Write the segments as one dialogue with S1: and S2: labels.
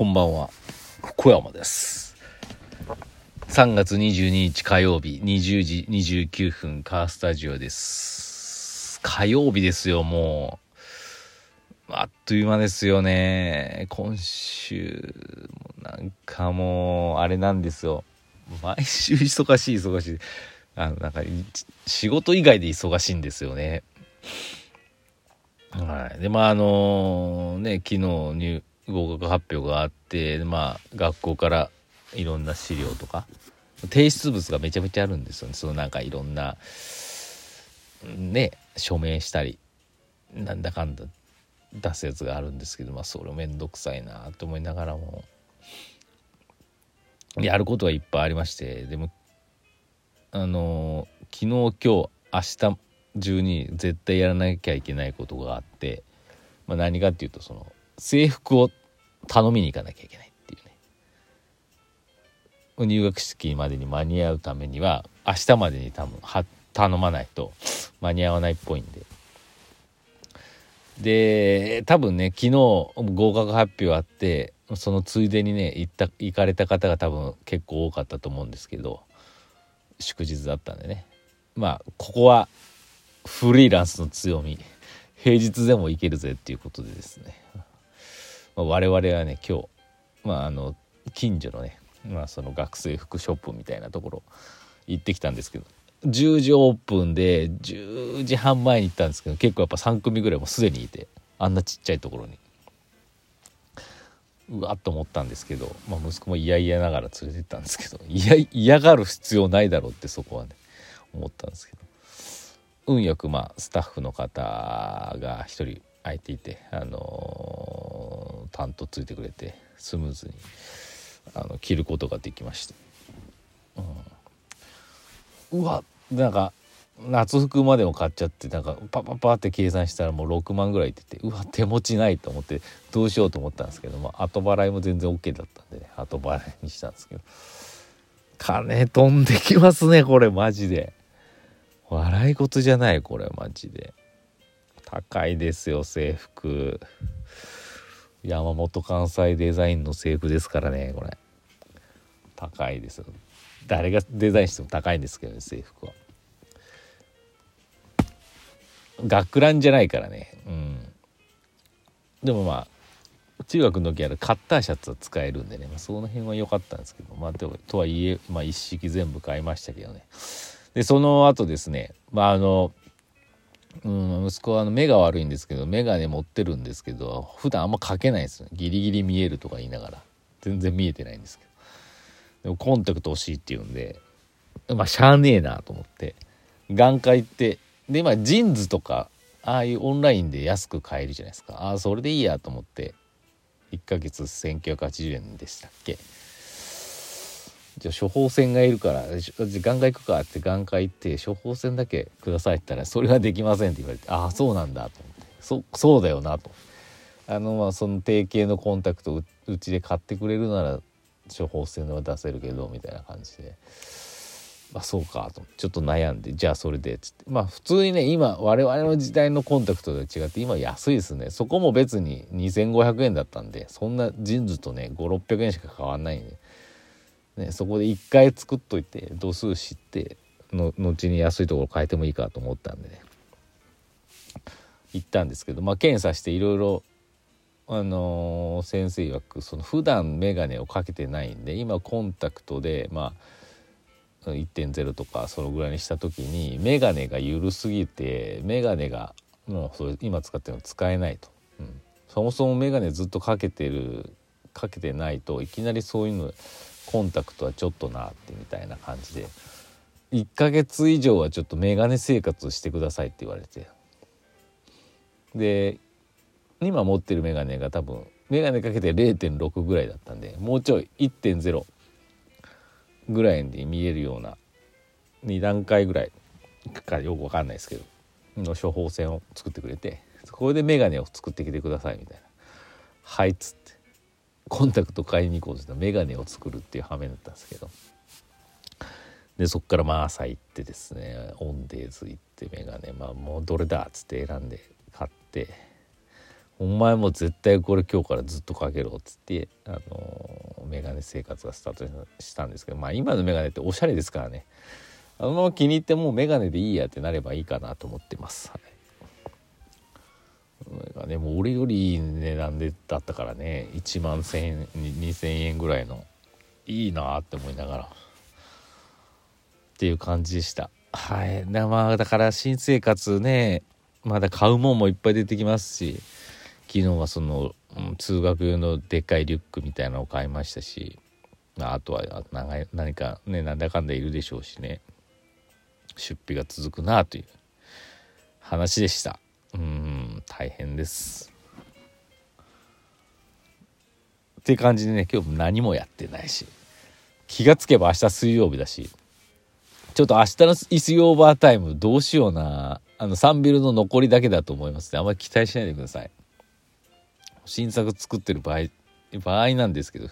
S1: こんばんは。小山です。3月22日火曜日20時29分カースタジオです。火曜日ですよもう。あっという間ですよね。今週なんかもうあれなんですよ。毎週忙しい忙しい。あのなんか仕事以外で忙しいんですよね。はい。でまああのね昨日入合格発表があってまあ学校からいろんな資料とか提出物がめちゃめちゃあるんですよね。そのなんかいろんなね署名したりなんだかんだ出すやつがあるんですけどまあそれ面倒くさいなと思いながらもやることはいっぱいありましてでもあの昨日今日明日中に絶対やらなきゃいけないことがあって、まあ、何かっていうとその制服を頼みに行かなきゃいけないっていうね。入学式までに間に合うためには明日までに多分頼まないと間に合わないっぽいんで。で多分ね昨日合格発表あってそのついでにね行った行かれた方が多分結構多かったと思うんですけど祝日だったんでね。まあここはフリーランスの強み。平日でも行けるぜっていうことでですね。まあ、我々はね今日、まあ、あの近所のね、まあ、その学生服ショップみたいなところ行ってきたんですけど10時オープンで10時半前に行ったんですけど結構やっぱ3組ぐらいもすでにいてあんなちっちゃいところに。うわっと思ったんですけど、まあ、息子も嫌々ながら連れてったんですけど 嫌がる必要ないだろうってそこはね思ったんですけど。運よくまあスタッフの方が1人空いていてあのー、担当ついてくれてスムーズにあの着ることができました、うん、うわなんか夏服までも買っちゃってなんかパパパって計算したらもう6万ぐらいっててうわ手持ちないと思ってどうしようと思ったんですけど、まあ、後払いも全然 OK だったんで、ね、後払いにしたんですけど。金飛んできますねこれマジで。笑い事じゃないこれマジで。高いですよ制服。山本関西デザインの制服ですからねこれ。高いですよ。誰がデザインしても高いんですけどね制服は。学ランじゃないからね。うん。でもまあ中学の時あるカッターシャツは使えるんでね、まあ、その辺は良かったんですけどまあとはいえ、まあ、一式全部買いましたけどね。でその後ですねまああのうん、息子はあの目が悪いんですけど眼鏡持ってるんですけど普段あんまかけないですよギリギリ見えるとか言いながら。全然見えてないんですけど。でもコンタクト欲しいって言うんでまあしゃあねえなと思って。眼科行ってで今ジーンズとかああいうオンラインで安く買えるじゃないですか。ああそれでいいやと思って。1ヶ月1980円でしたっけ。じゃあ処方箋がいるから眼科行くかって眼科行って処方箋だけくださいって言ったらそれはできませんって言われてああそうなんだと思って。そそうだよなと。あのまあその定型のコンタクトうちで買ってくれるなら処方箋は出せるけどみたいな感じで。まあそうかとちょっと悩んでじゃあそれでっつって。まあ普通にね今我々の時代のコンタクトと違って今安いですね。そこも別に2500円だったんでそんなジーンズとね5600円しか変わんないんで。ね、そこで1回作っといて度数知っての後に安いところ変えてもいいかと思ったんでね。行ったんですけど、まあ、検査していろいろあの、先生曰くその普段眼鏡をかけてないんで今コンタクトでまあ1.0とかそのぐらいにした時に眼鏡が緩すぎて眼鏡がもうそれ今使ってるの使えないと、うん、そもそも眼鏡ずっとかけてるかけてないといきなりそういうのコンタクトはちょっとなってみたいな感じで1ヶ月以上はちょっとメガネ生活してくださいって言われて。で今持ってるメガネが多分メガネかけて0.6ぐらいだったんでもうちょい1.0ぐらいで見えるような2段階ぐらいかよく分かんないですけどの処方箋を作ってくれてこれでメガネを作ってきてくださいみたいな「はい」っつってコンタクト買いに行こうとしたら眼鏡を作るっていう羽目だったんですけど。でそっからまあ朝行ってですねオンデーズ行って眼鏡まあもうどれだっつって選んで買って。お前も絶対これ今日からずっとかけろっつってあのメガネ生活がスタートしたんですけど。まあ今のメガネっておしゃれですからね。あのまま気に入ってもうメガネでいいやってなればいいかなと思ってます。はい。ね、もう俺よりいい値段でだったからね1万千2,000円ぐらいのいいなって思いながら。っていう感じでした。はい。だまあだから新生活ねまだ買うもんもいっぱい出てきますし昨日はその、うん、通学用のでっかいリュックみたいなのを買いましたしまあとは何かねなんだかんだいるでしょうしね出費が続くなという話でした。大変です。っていう感じでね今日も何もやってないし。気がつけば明日水曜日だし。ちょっと明日の椅子オーバータイムどうしような。あの3ビルの残りだけだと思いますね。あんまり期待しないでください。新作作ってる場合場合なんですけど。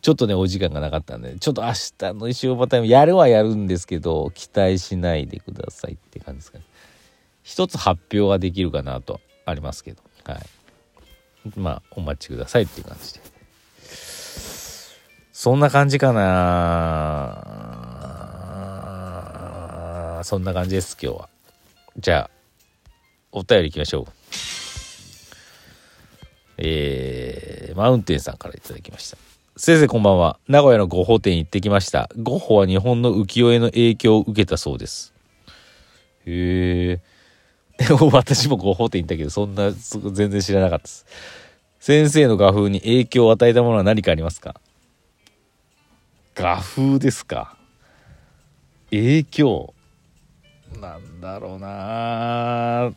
S1: ちょっとねお時間がなかったんで。ちょっと明日の石オーバータイムやるはやるんですけど期待しないでくださいって感じですかね。一つ発表はできるかなと。ありますけど。はい。まあお待ちくださいっていう感じで。そんな感じかな。そんな感じです今日は。じゃあお便りいきましょう。えー、マウンテンさんから頂きました。先生こんばんは。名古屋のゴッホ店行ってきました。ゴッホは日本の浮世絵の影響を受けたそうです。へえ 私もゴッホ店行ったけどそんな全然知らなかったです。先生の画風に影響を与えたものは何かありますか？画風ですか？影響？なんだろうな。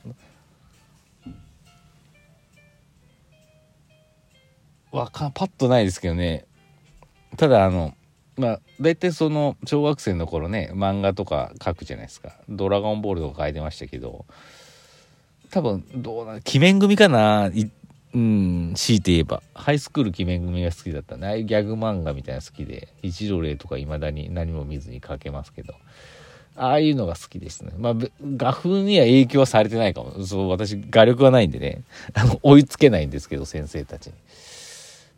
S1: わかパッとないですけどね。ただあのまあ大体その小学生の頃ね漫画とか書くじゃないですか「ドラゴンボール」とか書いてましたけど多分どうな鬼面組かなうん、強いて言えば、ハイスクール鬼面組が好きだったね。ギャグ漫画みたいな好きで、一条例とか未だに何も見ずに書けますけど、ああいうのが好きですね。まあ、画風には影響はされてないかも。そう、私、画力はないんでね、あの、追いつけないんですけど、先生たちに。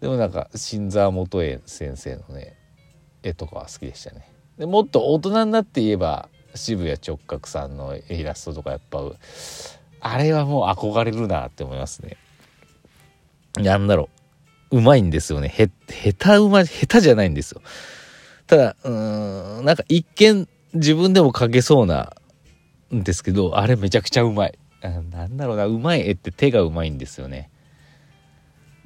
S1: でもなんか、新沢元栄先生のね、絵とかは好きでしたね。でもっと大人になって言えば、渋谷直角さんのイラストとかやっぱ、あれはもう憧れるなって思いますね。なんだろう。うまいんですよね。へ、下手うま、下手じゃないんですよ。ただ、うーん、なんか一見自分でも描けそうなんですけど、あれめちゃくちゃうまい。なんだろうな、うまい絵って手がうまいんですよね。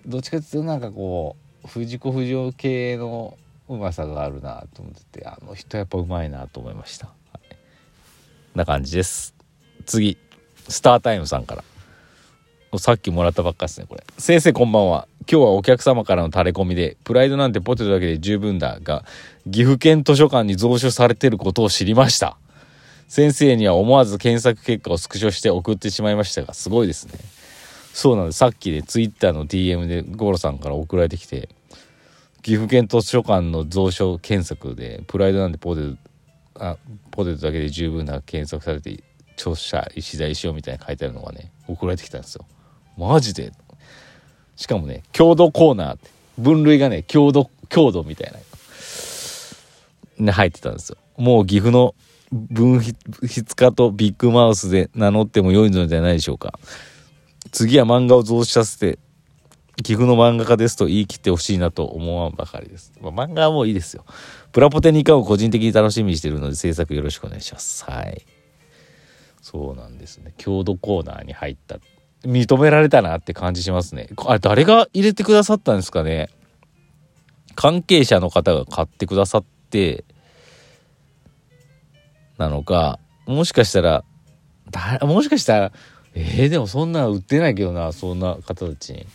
S1: どっちかっていうとなんかこう、藤子不二雄系のうまさがあるなと思ってて、あの人やっぱうまいなと思いました。はい、な感じです。次、スタータイムさんから。さっきもらったばっかですね、これ。先生こんばんは。今日はお客様からの垂れ込みで、プライドなんてポテトだけで十分だが、岐阜県図書館に蔵書されてることを知りました。先生には思わず検索結果をスクショして送ってしまいましたが、すごいですね。そうなんです。さっきね、ツイッターの DM でゴロさんから送られてきて、岐阜県図書館の蔵書検索で、プライドなんてポテト、あ、ポテトだけで十分な検索されて、著者石田石尾みたいに書いてあるのがね、送られてきたんですよ。マジでしかもね、郷土コーナーって、分類がね、郷土、郷土みたいな、ね、入ってたんですよ。もう岐阜の分筆家とビッグマウスで名乗っても良いのではないでしょうか。次は漫画を増資させて、岐阜の漫画家ですと言い切ってほしいなと思わんばかりです。まあ、漫画はもういいですよ。プラポテ2巻を個人的に楽しみにしているので制作よろしくお願いします。はい。そうなんですね。郷土コーナーに入った認められたなって感じしますね。あれ、誰が入れてくださったんですかね関係者の方が買ってくださって、なのか、もしかしたら、だもしかしたら、えー、でもそんな売ってないけどな、そんな方たちに。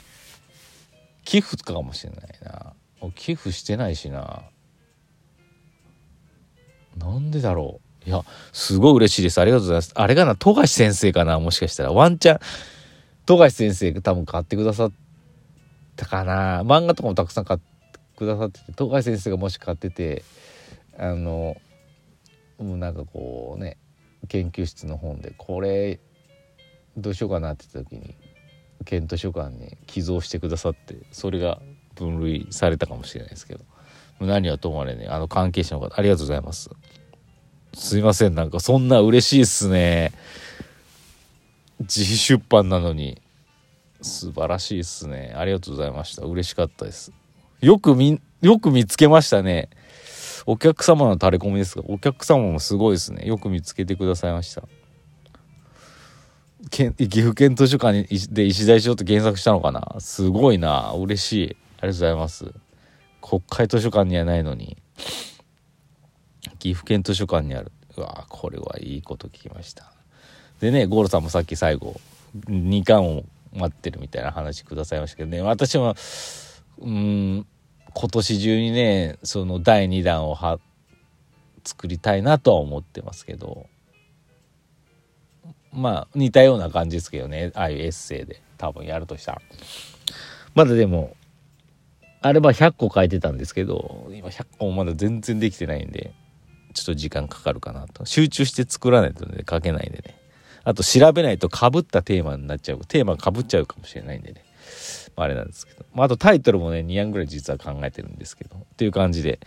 S1: 寄付かもしれないな。寄付してないしな。なんでだろう。いや、すごい嬉しいです。ありがとうございます。あれかな、富樫先生かな、もしかしたら。ワンチャン、富樫先生が多分買ってくださったかな漫画とかもたくさん買ってくださってて富樫先生がもし買っててあのもうなんかこうね研究室の本でこれどうしようかなって言った時に県図書館に寄贈してくださってそれが分類されたかもしれないですけど何はともあれねあの関係者の方ありがとうございますすいません。なんかそんな嬉しいっすね。自費出版なのに。素晴らしいっすね。ありがとうございました。嬉しかったです。よくみよく見つけましたね。お客様の垂れ込みですがお客様もすごいですね。よく見つけてくださいました。岐阜県図書館で石田書って検索したのかな？すごいな。嬉しい。ありがとうございます。国会図書館にはないのに。岐阜県図書館にある。うわこれはいいこと聞きました。でねゴールさんもさっき最後2巻を待ってるみたいな話くださいましたけどね。私はうん今年中にねその第2弾をは作りたいなとは思ってますけど。まあ似たような感じですけどね。ああいうエッセイで多分やるとしたら。まだでもあれば100個書いてたんですけど今100個もまだ全然できてないんで。ちょっと時間かかるかなと集中して作らないとね書けないんでねあと調べないとかぶったテーマになっちゃうテーマかぶっちゃうかもしれないんでねまあ、あれなんですけど、まあ、あとタイトルもね2案ぐらい実は考えてるんですけどっていう感じで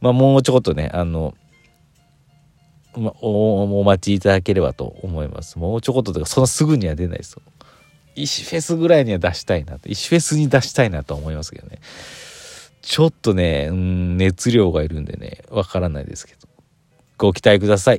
S1: まあもうちょこっとねあのま、おお待ちいただければと思います。もうちょこっととか、そんなすぐには出ないですよ。石フェスぐらいには出したいなと。石フェスに出したいなと思いますけどね。ちょっとね、うん、熱量がいるんでね、わからないですけど。ご期待ください。